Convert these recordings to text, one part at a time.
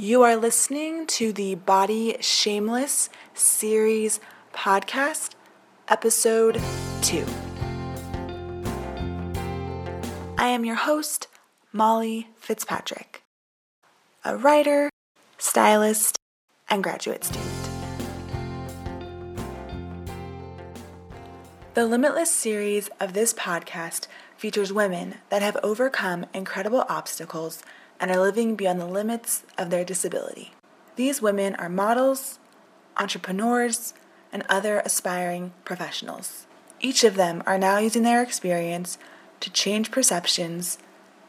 You are listening to the Body Shameless Series podcast, episode 2. I am your host, Molly Fitzpatrick, a writer, stylist, and graduate student. The Limitless series of this podcast features women that have overcome incredible obstacles and are living beyond the limits of their disability. These women are models, entrepreneurs, and other aspiring professionals. Each of them are now using their experience to change perceptions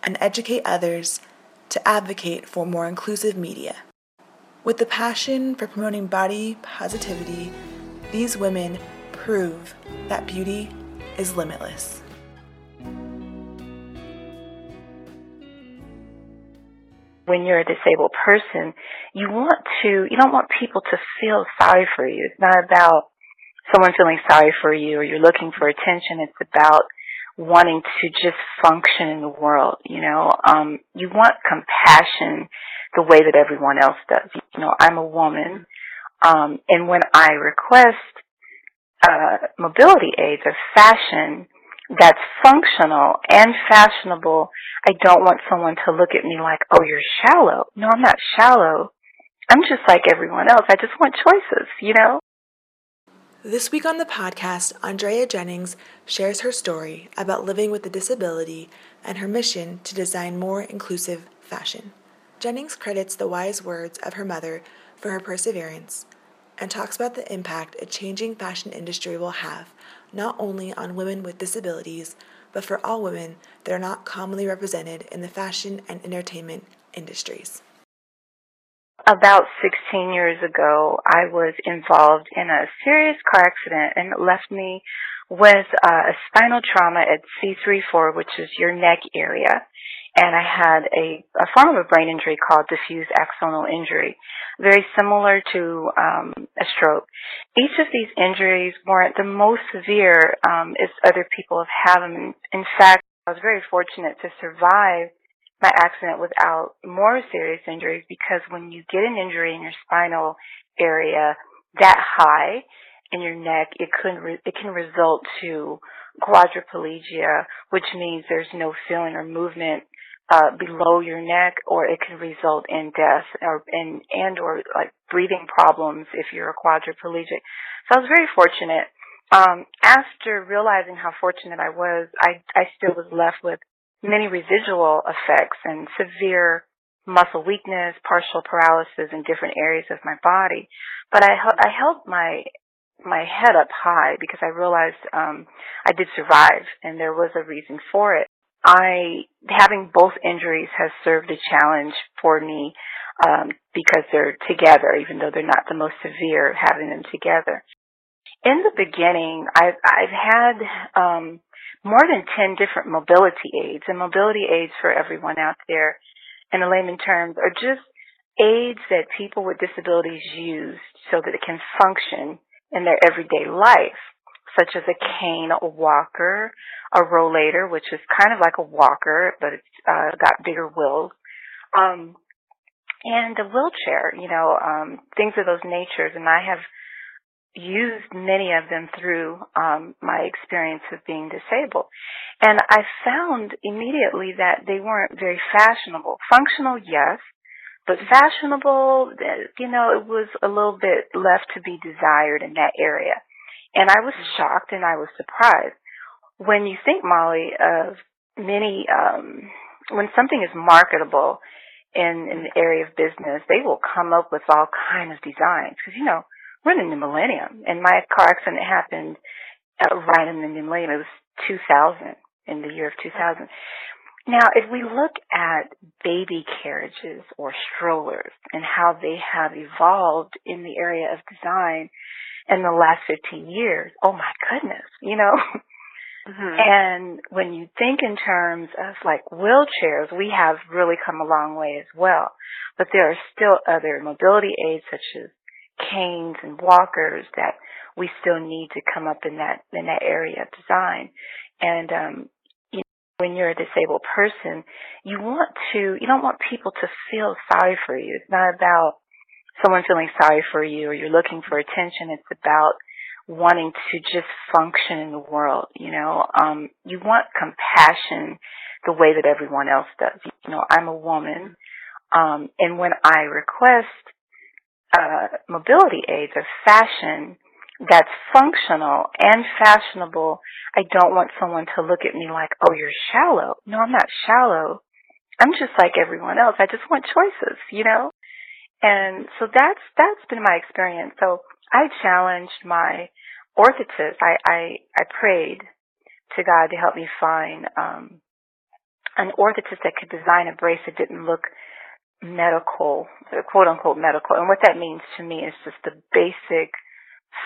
and educate others to advocate for more inclusive media. With the passion for promoting body positivity, these women prove that beauty is limitless. When you're a disabled person, you want to, you don't want people to feel sorry for you. It's not about someone feeling sorry for you or you're looking for attention. It's about wanting to just function in the world, you know. Um, you want compassion the way that everyone else does. You know, I'm a woman, um, and when I request uh, mobility aids or fashion, that's functional and fashionable, I don't want someone to look at me like, oh, you're shallow. No, I'm not shallow. I'm just like everyone else. I just want choices, you know? This week on the podcast, Andrea Jennings shares her story about living with a disability and her mission to design more inclusive fashion. Jennings credits the wise words of her mother for her perseverance and talks about the impact a changing fashion industry will have not only on women with disabilities, but for all women that are not commonly represented in the fashion and entertainment industries. About 16 years ago, I was involved in a serious car accident and it left me with uh, a spinal trauma at C3-4, which is your neck area and I had a, a form of a brain injury called diffuse axonal injury, very similar to um, a stroke. Each of these injuries weren't the most severe um, as other people have had them. In, fact, I was very fortunate to survive my accident without more serious injuries because when you get an injury in your spinal area that high in your neck, it can re- it can result to quadriplegia, which means there's no feeling or movement uh, below your neck, or it can result in death or and and or like breathing problems if you're a quadriplegic. So I was very fortunate. Um, after realizing how fortunate I was, I I still was left with many residual effects and severe muscle weakness, partial paralysis in different areas of my body. But I I held my my head up high because I realized um, I did survive and there was a reason for it. I having both injuries has served a challenge for me um, because they're together, even though they're not the most severe. Having them together. In the beginning, I've I've had um, more than ten different mobility aids, and mobility aids for everyone out there, in the layman terms, are just aids that people with disabilities use so that it can function in their everyday life such as a cane, a walker, a rollator, which is kind of like a walker, but it's uh, got bigger wheels, um, and a wheelchair. You know, um, things of those natures, and I have used many of them through um, my experience of being disabled, and I found immediately that they weren't very fashionable. Functional, yes. But fashionable, you know, it was a little bit left to be desired in that area. And I was shocked and I was surprised. When you think, Molly, of many, um, when something is marketable in, in the area of business, they will come up with all kinds of designs. Cause you know, we're in the millennium and my car accident happened uh, right in the millennium. It was 2000, in the year of 2000. Now, if we look at baby carriages or strollers and how they have evolved in the area of design, in the last 15 years. Oh my goodness, you know? Mm-hmm. And when you think in terms of like wheelchairs, we have really come a long way as well. But there are still other mobility aids such as canes and walkers that we still need to come up in that in that area of design. And um, you know, when you're a disabled person, you want to, you don't want people to feel sorry for you. It's not about someone feeling sorry for you or you're looking for attention. It's about wanting to just function in the world, you know. Um, you want compassion the way that everyone else does. You know, I'm a woman, um, and when I request uh, mobility aids or fashion that's functional and fashionable, I don't want someone to look at me like, oh, you're shallow. No, I'm not shallow. I'm just like everyone else. I just want choices, you know? And so that's, that's been my experience. So I challenged my orthotist. I, I, I prayed to God to help me find, um, an orthotist that could design a brace that didn't look medical, quote unquote medical. And what that means to me is just the basic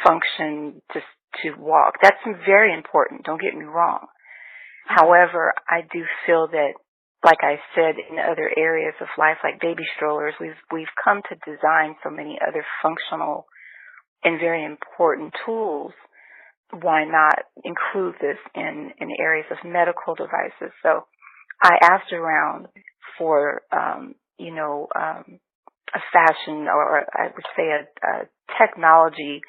function just to walk. That's very important. Don't get me wrong. However, I do feel that, like I said, in other areas of life, like baby strollers, we've we've come to design so many other functional and very important tools. Why not include this in in areas of medical devices? So, I asked around for um, you know um, a fashion or I would say a, a technology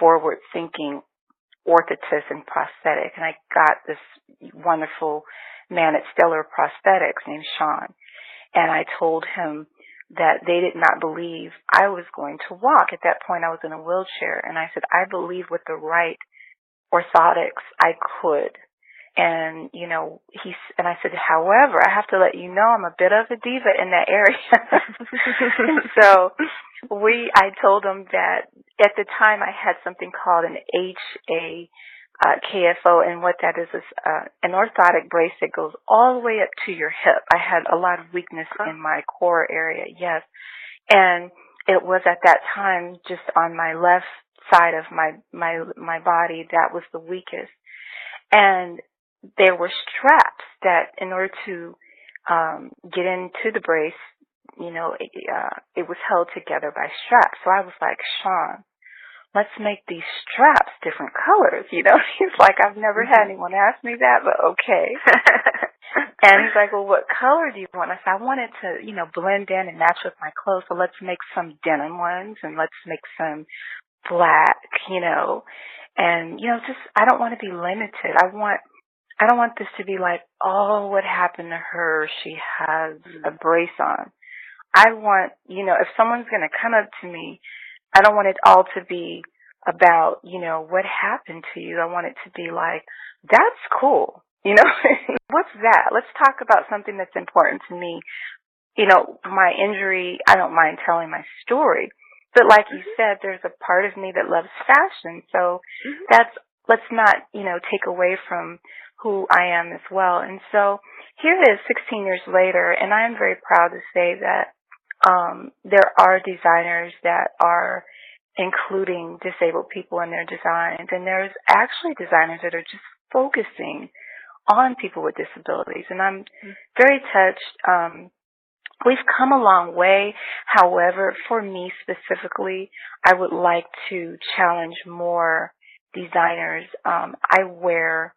forward thinking orthotist and prosthetic. And I got this wonderful man at Stellar Prosthetics named Sean. And I told him that they did not believe I was going to walk. At that point, I was in a wheelchair. And I said, I believe with the right orthotics, I could. And, you know, he, and I said, however, I have to let you know I'm a bit of a diva in that area. so we, I told him that at the time I had something called an HA, uh, KFO, and what that is is uh, an orthotic brace that goes all the way up to your hip. I had a lot of weakness in my core area, yes, and it was at that time just on my left side of my my my body that was the weakest, and there were straps that in order to um, get into the brace, you know, it, uh, it was held together by straps. So I was like, Sean, let's make these straps different colors. You know, he's like, I've never had mm-hmm. anyone ask me that, but okay. and he's like, well, what color do you want? I said, I want it to, you know, blend in and match with my clothes. So let's make some denim ones and let's make some black, you know, and, you know, just, I don't want to be limited. I want, I don't want this to be like, oh, what happened to her? She has a brace on. I want, you know, if someone's going to come up to me, I don't want it all to be about, you know, what happened to you. I want it to be like, that's cool. You know, what's that? Let's talk about something that's important to me. You know, my injury, I don't mind telling my story. But like mm-hmm. you said, there's a part of me that loves fashion. So mm-hmm. that's, let's not, you know, take away from who I am as well. And so here it is 16 years later, and I am very proud to say that um, there are designers that are including disabled people in their designs, and there's actually designers that are just focusing on people with disabilities, and I'm very touched. Um, we've come a long way. However, for me specifically, I would like to challenge more designers. Um, I wear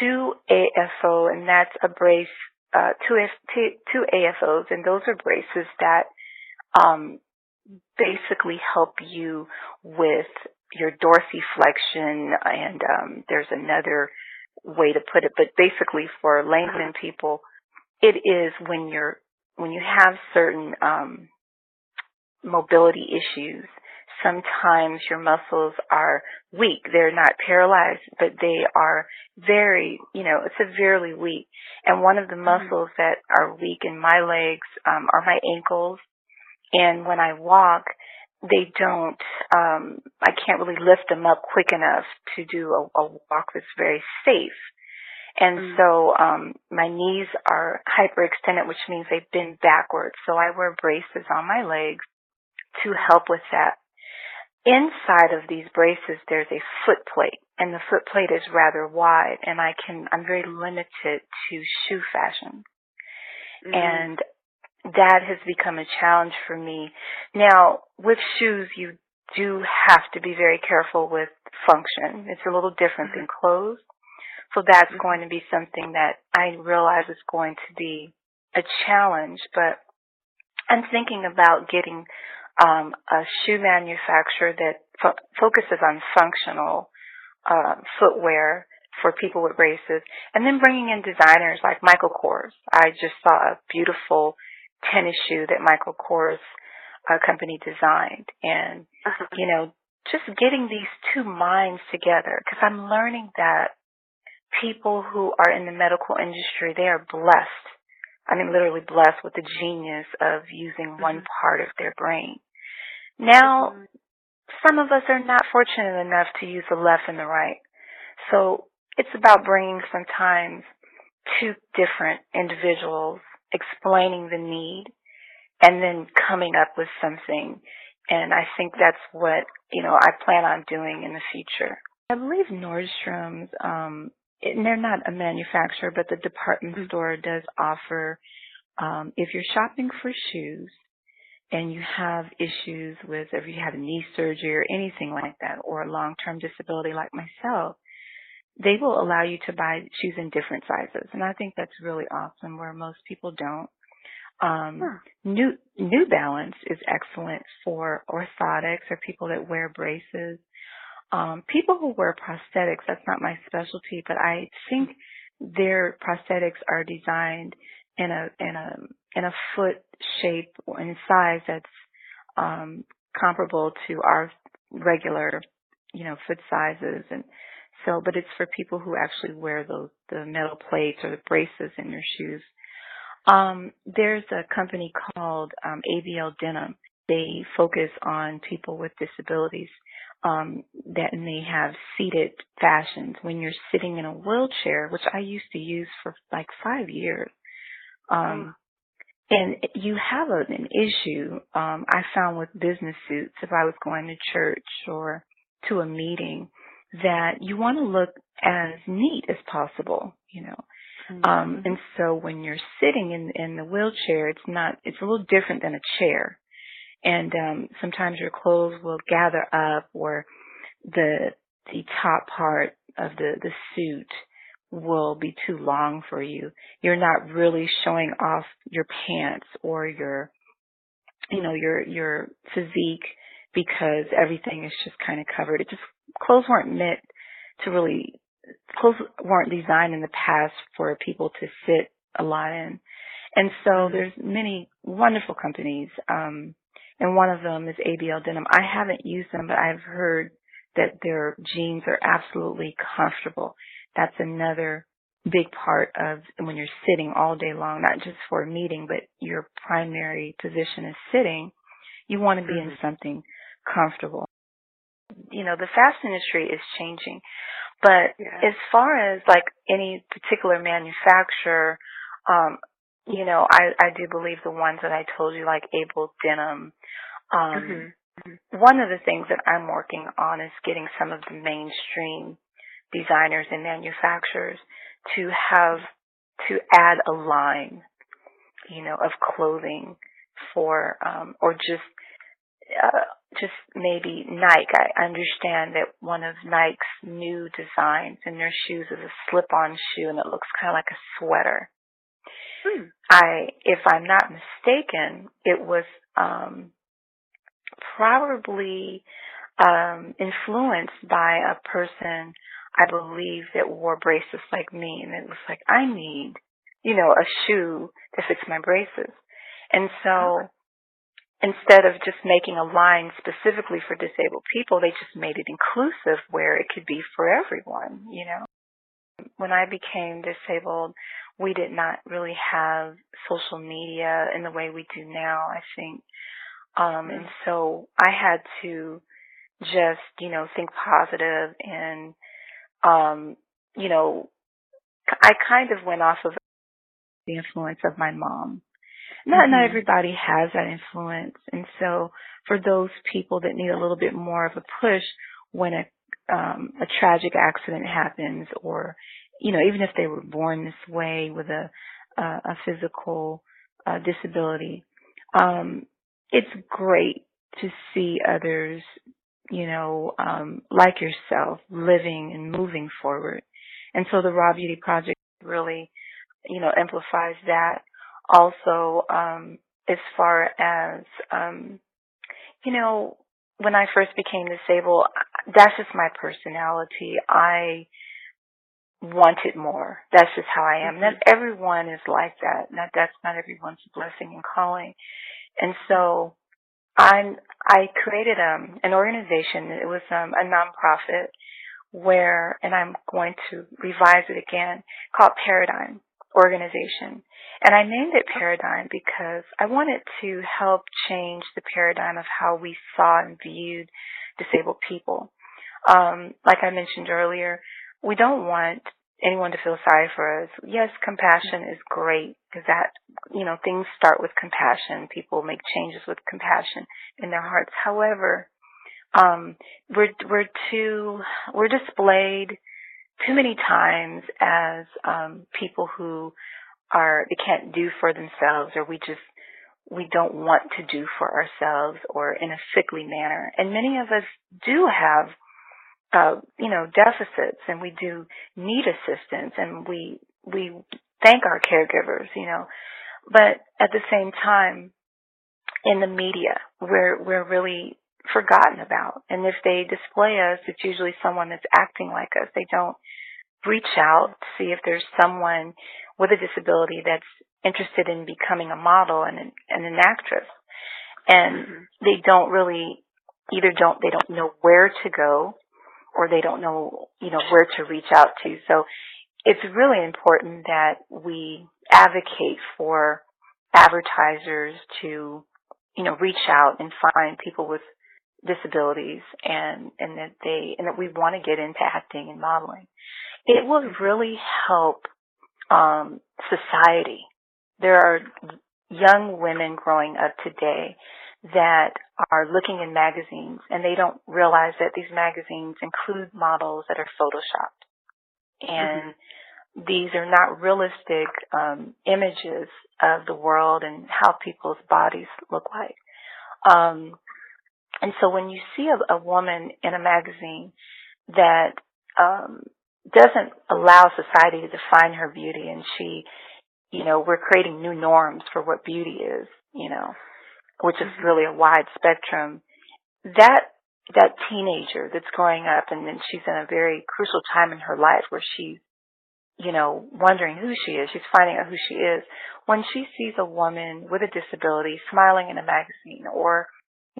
two AFO, and that's a brace, uh, two, two AFOs, and those are braces that um, basically help you with your dorsiflexion, and um, there's another way to put it, but basically for layman people, it is when you're when you have certain um, mobility issues sometimes your muscles are weak. They're not paralyzed, but they are very, you know, severely weak. And one of the mm-hmm. muscles that are weak in my legs um, are my ankles. And when I walk, they don't, um, I can't really lift them up quick enough to do a, a walk that's very safe. And mm. so, um, my knees are hyperextended, which means they bend backwards. So I wear braces on my legs to help with that. Inside of these braces, there's a foot plate, and the foot plate is rather wide, and I can, I'm very limited to shoe fashion. Mm-hmm. And that has become a challenge for me. Now, with shoes, you do have to be very careful with function. It's a little different mm-hmm. than clothes. So that's mm-hmm. going to be something that I realize is going to be a challenge, but I'm thinking about getting um, a shoe manufacturer that fo- focuses on functional uh, footwear for people with braces, and then bringing in designers like Michael Kors. I just saw a beautiful tennis shoe that Michael Kors uh, company designed, and uh-huh. you know, just getting these two minds together because I'm learning that people who are in the medical industry they are blessed. I mean, literally blessed with the genius of using mm-hmm. one part of their brain. Now, some of us are not fortunate enough to use the left and the right. So it's about bringing sometimes two different individuals explaining the need and then coming up with something. And I think that's what, you know, I plan on doing in the future. I believe Nordstrom's, um, it, they're not a manufacturer, but the department mm-hmm. store does offer, um, if you're shopping for shoes and you have issues with, if you have knee surgery or anything like that, or a long-term disability like myself, they will allow you to buy shoes in different sizes. And I think that's really awesome where most people don't. Um, huh. New New Balance is excellent for orthotics or people that wear braces. Um, people who wear prosthetics, that's not my specialty, but I think their prosthetics are designed in a in a in a foot shape and size that's um, comparable to our regular, you know, foot sizes and so, but it's for people who actually wear those, the metal plates or the braces in their shoes. Um, there's a company called um, ABL Denim. They focus on people with disabilities um, that may have seated fashions. When you're sitting in a wheelchair, which I used to use for like five years, um, and you have an issue. Um, I found with business suits, if I was going to church or to a meeting, that you want to look as neat as possible, you know. Um, mm-hmm. Um, and so when you're sitting in in the wheelchair, it's not it's a little different than a chair. And um, sometimes your clothes will gather up, or the the top part of the the suit will be too long for you. You're not really showing off your pants or your you know your your physique because everything is just kind of covered. It just clothes weren't meant to really clothes weren't designed in the past for people to sit a lot in. And so mm-hmm. there's many wonderful companies, um, and one of them is ABL Denim. I haven't used them, but I've heard that their jeans are absolutely comfortable. That's another big part of when you're sitting all day long, not just for a meeting, but your primary position is sitting. You want to be in mm-hmm. something comfortable. You know, the fast industry is changing. But yeah. as far as like any particular manufacturer, um, you know, I, I do believe the ones that I told you, like ABL Denim. Um, mm-hmm. One of the things that I'm working on is getting some of the mainstream designers and manufacturers to have to add a line, you know, of clothing for, um, or just uh, just maybe Nike. I understand that one of Nike's new designs in their shoes is a slip-on shoe and it looks kind of like a sweater. Hmm. I, if I'm not mistaken, it was um, probably um, influenced by a person I believe that wore braces like me, and it was like I need, you know, a shoe to fits my braces, and so instead of just making a line specifically for disabled people, they just made it inclusive where it could be for everyone, you know. When I became disabled, we did not really have social media in the way we do now, I think. Um, and so I had to just, you know, think positive and, um, you know, I kind of went off of the influence of my mom not mm-hmm. not everybody has that influence and so for those people that need a little bit more of a push when a um a tragic accident happens or you know even if they were born this way with a a, a physical uh, disability um it's great to see others you know um like yourself living and moving forward And so the Raw Beauty Project really, you know, amplifies that. Also, um, as far as, um, you know, when I first became disabled, that's just my personality. I wanted more. That's just how I am. Mm-hmm. Not everyone is like that. Not that's not everyone's blessing and calling. And so I'm I created um an organization. It was um a nonprofit where and I'm going to revise it again called Paradigm Organization. And I named it Paradigm because I wanted to help change the paradigm of how we saw and viewed disabled people. Um, like I mentioned earlier, we don't want anyone to feel sorry for us. Yes, compassion is great because that, you know, things start with compassion. People make changes with compassion in their hearts. However, um, we're, we're too, we're displayed too many times as, um, people who are, they can't do for themselves or we just, we don't want to do for ourselves or in a sickly manner. And many of us do have uh, you know, deficits and we do need assistance and we, we thank our caregivers, you know, but at the same time, in the media, we're, we're really forgotten about. And if they display us, it's usually someone that's acting like us. They don't reach out to see if there's someone with a disability that's interested in becoming a model and an, and an actress. And mm-hmm. they don't really, either don't, they don't know where to go or they don't know, you know, where to reach out to. So it's really important that we advocate for advertisers to, you know, reach out and find people with disabilities and, and that they, and that we want to get into acting and modeling. It will really help, um, society. There are young women growing up today that are looking in magazines and they don't realize that these magazines include models that are photoshopped. And mm-hmm. these are not realistic um, images of the world and how people's bodies look like. Um, and so when you see a, a woman in a magazine that um, doesn't allow society to define her beauty and she, you know, we're creating new norms for what beauty is, you know, which is really a wide spectrum, that that teenager that's growing up and then she's in a very crucial time in her life where she's, you know, wondering who she is, she's finding out who she is. When she sees a woman with a disability smiling in a magazine or,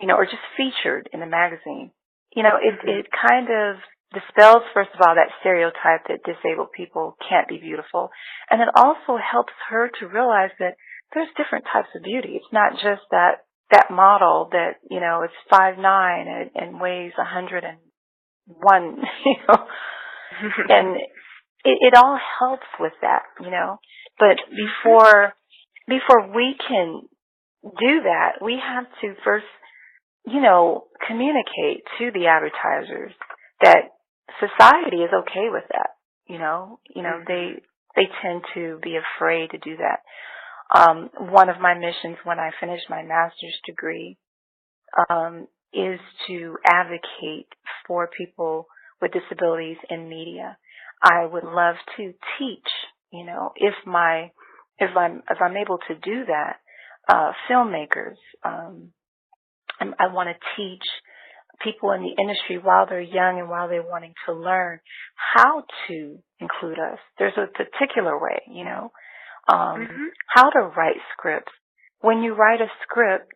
you know, or just featured in a magazine, you know, it, mm-hmm. it kind of dispels, first of all, that stereotype that disabled people can't be beautiful. And it also helps her to realize that there's different types of beauty. It's not just that that model that you know is five nine and, and weighs a hundred and one, you know, and it, it all helps with that, you know. But before before we can do that, we have to first, you know, communicate to the advertisers that society is okay with that. You know, you know, mm-hmm. they they tend to be afraid to do that um, one of my missions when I finish my master's degree um, is to advocate for people with disabilities in media. I would love to teach, you know, if my if I'm if I'm able to do that, uh, filmmakers. Um, I want to teach people in the industry while they're young and while they're wanting to learn how to include us. There's a particular way, you know, um, mm-hmm. how to write scripts. When you write a script,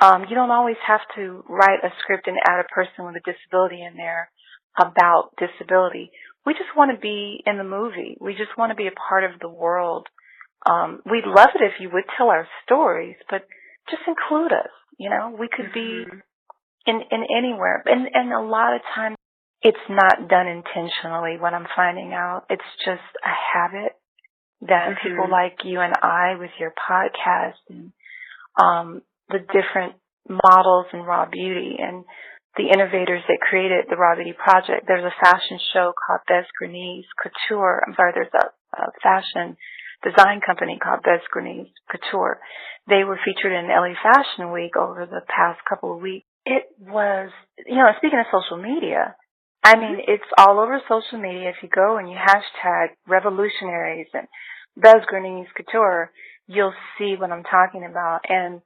um, you don't always have to write a script and add a person with a disability in there about disability. We just want to be in the movie. We just want to be a part of the world. Um, we'd love it if you would tell our stories, but just include us. You know, we could mm-hmm. be in in anywhere, and and a lot of times it's not done intentionally. What I'm finding out, it's just a habit that mm-hmm. people like you and I with your podcast and um, the different models in raw beauty and the innovators that created the Raw Beauty Project. There's a fashion show called Grenese Couture. I'm sorry, there's a, a fashion design company called Grenese Couture. They were featured in LA Fashion Week over the past couple of weeks. It was, you know, speaking of social media, I mean, it's all over social media. If you go and you hashtag revolutionaries and Buzz Grenese Couture, you'll see what I'm talking about. And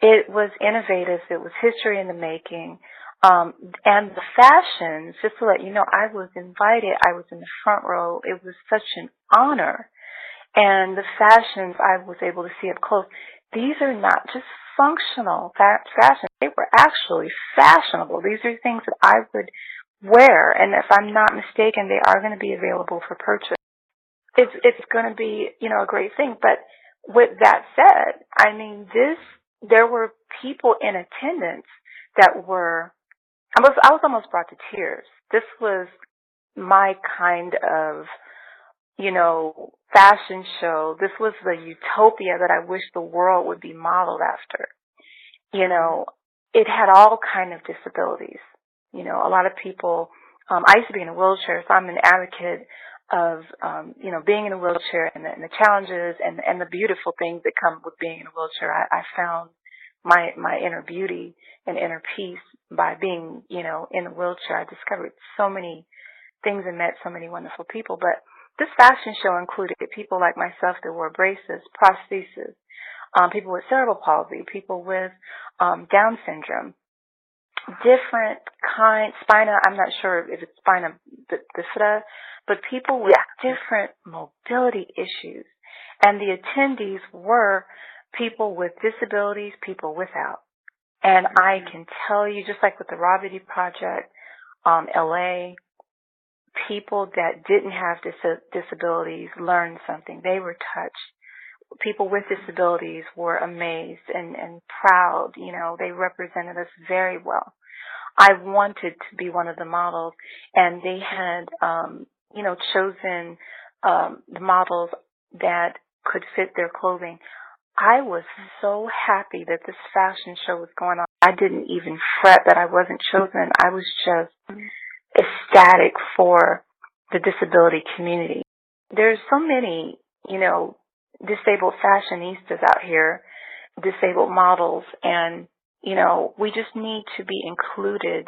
it was innovative. It was history in the making. Um, and the fashions, just to let you know, I was invited. I was in the front row. It was such an honor. And the fashions I was able to see up close, these are not just functional fa- fashions. They were actually fashionable. These are things that I would wear. And if I'm not mistaken, they are going to be available for purchase. It's, it's going to be, you know, a great thing. But with that said, I mean, this, there were people in attendance that were, I was, I was almost brought to tears. This was my kind of, you know, fashion show. This was the utopia that I wish the world would be modeled after. You know, it had all kind of disabilities. You know, a lot of people, um, I used to be in a wheelchair, so I'm an advocate of um, you know being in a wheelchair and the, and the challenges and and the beautiful things that come with being in a wheelchair. I, I found my my inner beauty and inner peace by being you know in a wheelchair. I discovered so many things and met so many wonderful people. But this fashion show included people like myself that wore braces, prostheses, um, people with cerebral palsy, people with um, Down syndrome, different kind spina. I'm not sure if it's spina bifida but people with yeah. different mobility issues. And the attendees were people with disabilities, people without. And mm-hmm. I can tell you, just like with the Raw Beauty Project, um, LA, people that didn't have dis- disabilities learned something. They were touched. People with disabilities were amazed and, and proud. You know, they represented us very well. I wanted to be one of the models and they had, um, you know, chosen um, the models that could fit their clothing. I was so happy that this fashion show was going on. I didn't even fret that I wasn't chosen. I was just ecstatic for the disability community. There's so many, you know, disabled fashionistas out here, disabled models, and, you know, we just need to be included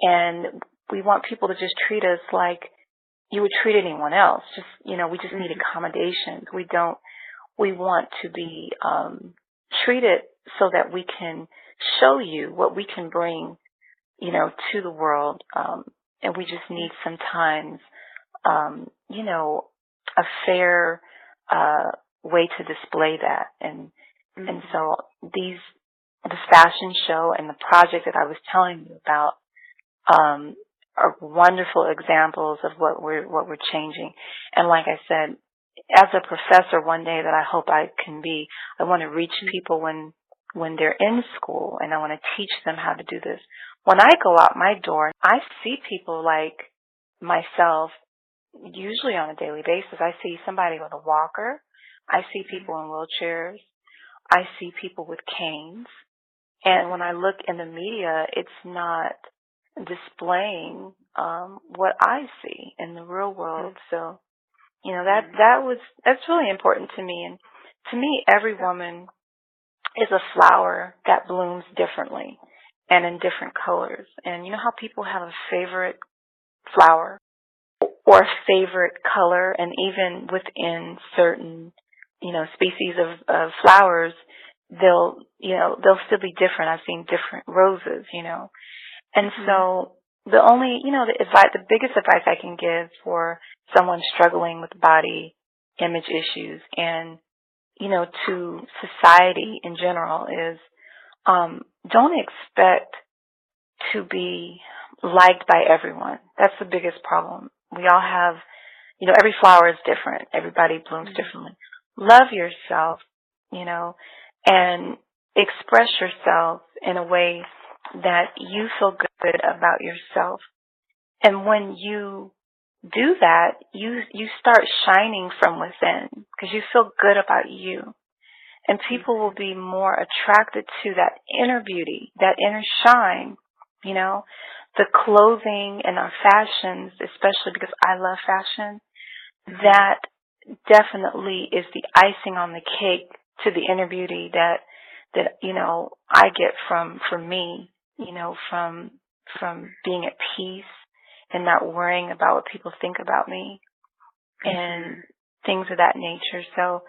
and we want people to just treat us like you would treat anyone else. Just you know, we just need mm-hmm. accommodations. We don't. We want to be um, treated so that we can show you what we can bring, you know, to the world. Um, and we just need sometimes, um, you know, a fair uh, way to display that. And mm-hmm. and so these the fashion show and the project that I was telling you about um, are wonderful examples of what we're what we're changing. And like I said, as a professor one day that I hope I can be, I want to reach mm-hmm. people when when they're in school and I want to teach them how to do this. When I go out my door, I see people like myself usually on a daily basis. I see somebody with a walker. I see people in wheelchairs. I see people with canes. And when I look in the media, it's not displaying um, what I see in the real world. So, you know that that was that's really important to me. And to me, every woman is a flower that blooms differently and in different colors. And you know how people have a favorite flower or a favorite color, and even within certain you know species of, of flowers, they'll you know they'll still be different. I've seen different roses, you know, and mm-hmm. so the only, you know, the advice, the biggest advice I can give for someone struggling with body image issues and, you know, to society in general is, um, don't expect to be liked by everyone. That's the biggest problem. We all have, you know, every flower is different. Everybody blooms mm-hmm. differently. Love yourself, you know, and express yourself in a way that you feel good about yourself. And when you do that, you, you start shining from within because you feel good about you. And people will be more attracted to that inner beauty, that inner shine, you know, the clothing and our fashions, especially because I love fashion, that definitely is the icing on the cake to the inner beauty that that you know I get from from me you know, from from being at peace and not worrying about what people think about me and mm-hmm. things of that nature. So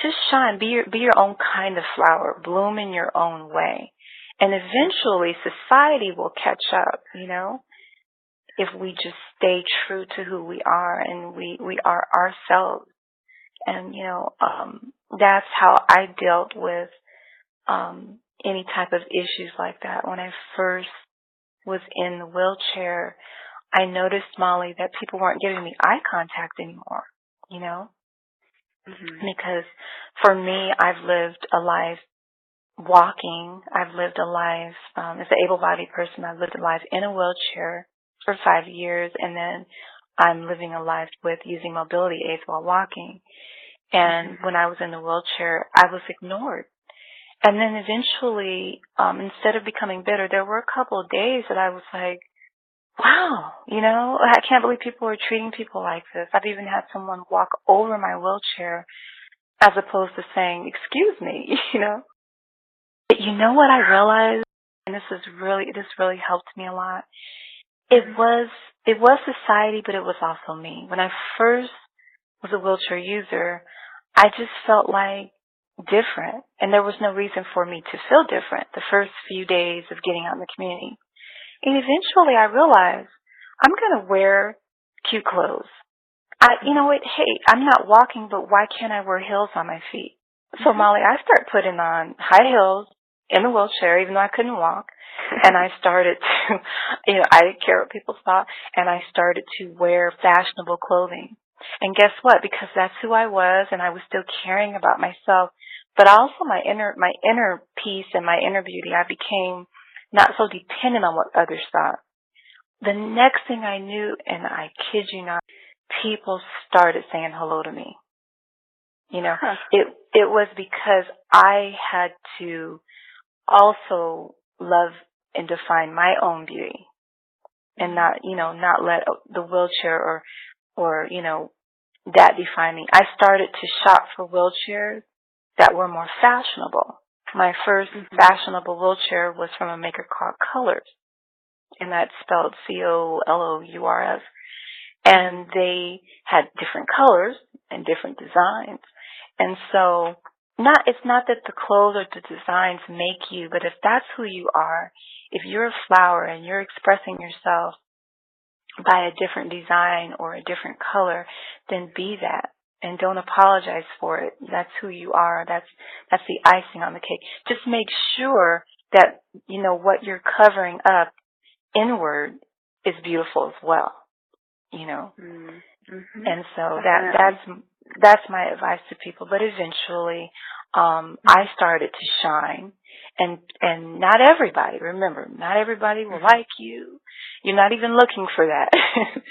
just shine, be your, be your own kind of flower, bloom in your own way. And eventually society will catch up, you know, if we just stay true to who we are and we, we are ourselves. And, you know, um, that's how I dealt with, um, any type of issues like that. When I first was in the wheelchair, I noticed, Molly, that people weren't giving me eye contact anymore, you know? Mm-hmm. Because for me, I've lived a life walking. I've lived a life, um, as an able-bodied person, I've lived a life in a wheelchair for five years and then I'm living a life with using mobility aids while walking. And mm-hmm. when I was in the wheelchair, I was ignored. And then eventually, um, instead of becoming bitter, there were a couple of days that I was like, wow, you know, I can't believe people are treating people like this. I've even had someone walk over my wheelchair as opposed to saying, excuse me, you know. But you know what I realized, and this is really, this really helped me a lot. It was, it was society, but it was also me. When I first was a wheelchair user, I just felt like different and there was no reason for me to feel different the first few days of getting out in the community. And eventually I realized I'm going to wear cute clothes. I, you know what? Hey, I'm not walking, but why can't I wear heels on my feet? So mm-hmm. Molly, I started putting on high heels in a wheelchair, even though I couldn't walk. and I started to, you know, I didn't care what people thought, and I started to wear fashionable clothing. And guess what? Because that's who I was, and I was still caring about myself, but also my inner, my inner peace and my inner beauty. I became not so dependent on what others thought. The next thing I knew, and I kid you not, people started saying hello to me. You know, huh. it it was because I had to also love and define my own beauty and not, you know, not let the wheelchair or or, you know, that define me. I started to shop for wheelchairs that were more fashionable. My 1st mm-hmm. fashionable wheelchair was from a maker called Colours, and that's spelled C-O-L-O-U-R-S. And they had different colors and different designs. And so, not, it's not that the clothes or the designs make you, but if that's who you are, if you're a flower and you're expressing yourself by a different design or a different color, then be that and don't apologize for it. That's who you are. That's that's the icing on the cake. Just make sure that you know what you're covering up inward is beautiful as well. You know. Mm-hmm. And so that that's that's my advice to people. But eventually, um, I started to shine, and and not everybody. Remember, not everybody will mm-hmm. like you. You're not even looking for that.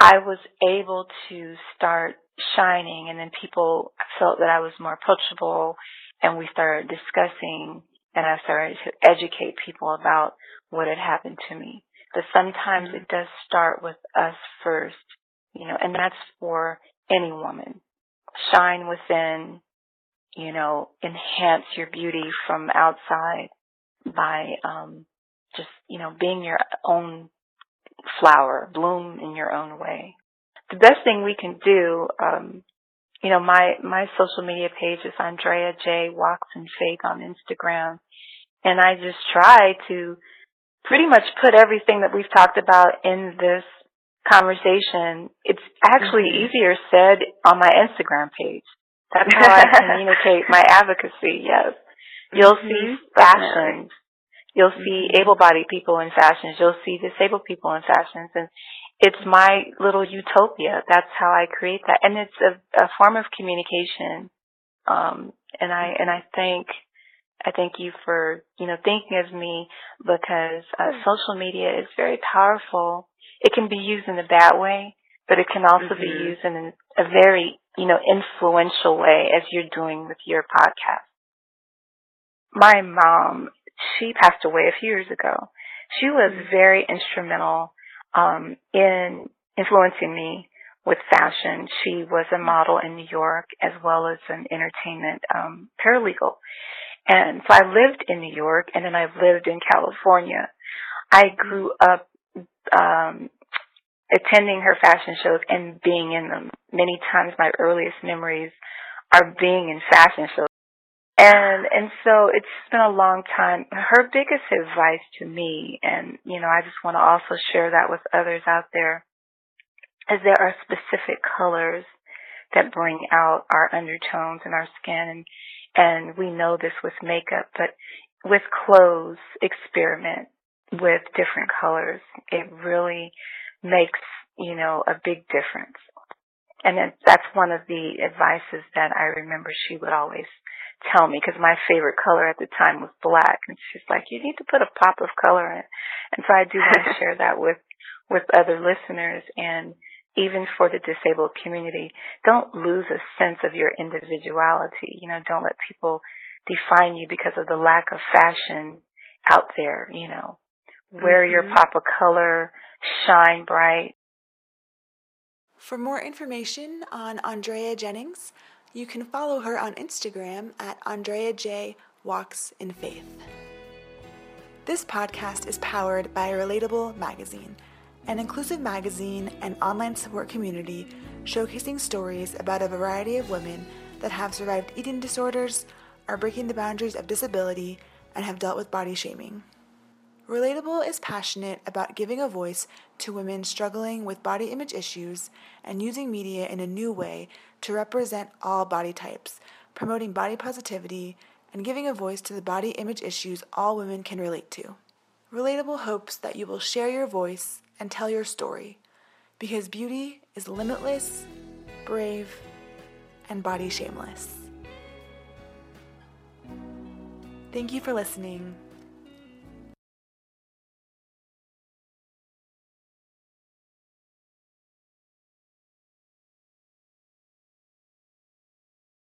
I was able to start shining and then people felt that I was more approachable and we started discussing and I started to educate people about what had happened to me. But sometimes it does start with us first, you know, and that's for any woman. Shine within, you know, enhance your beauty from outside by um just, you know, being your own flower, bloom in your own way. The best thing we can do, um, you know, my, my social media page is Andrea J. Walks in Faith on Instagram. And I just try to pretty much put everything that we've talked about in this conversation. It's actually mm-hmm. easier said on my Instagram page. That's how I communicate my advocacy, yes. You'll mm-hmm. see fashions You'll see mm-hmm. able-bodied people in fashions. You'll see disabled people in fashions. And it's my little utopia. That's how I create that. And it's a, a form of communication. Um, and I, and I thank, I thank you for, you know, thinking of me because uh, mm. social media is very powerful. It can be used in a bad way, but it can also mm-hmm. be used in a very, you know, influential way as you're doing with your podcast. My mom she passed away a few years ago. She was mm-hmm. very instrumental um, in influencing me with fashion. She was a model in New York as well as an entertainment um, paralegal. And so I lived in New York and then I lived in California. I grew up um, attending her fashion shows and being in them. Many times my earliest memories are being in fashion shows. And and so it's been a long time. Her biggest advice to me, and you know, I just want to also share that with others out there, is there are specific colors that bring out our undertones and our skin, and and we know this with makeup, but with clothes, experiment with different colors. It really makes you know a big difference. And that's one of the advices that I remember she would always tell me because my favorite color at the time was black and she's like you need to put a pop of color in and so i do want to share that with with other listeners and even for the disabled community don't lose a sense of your individuality you know don't let people define you because of the lack of fashion out there you know wear mm-hmm. your pop of color shine bright for more information on andrea jennings you can follow her on Instagram at Andrea J. Walks in Faith. This podcast is powered by Relatable Magazine, an inclusive magazine and online support community showcasing stories about a variety of women that have survived eating disorders, are breaking the boundaries of disability, and have dealt with body shaming. Relatable is passionate about giving a voice to women struggling with body image issues and using media in a new way to represent all body types, promoting body positivity, and giving a voice to the body image issues all women can relate to. Relatable hopes that you will share your voice and tell your story because beauty is limitless, brave, and body shameless. Thank you for listening.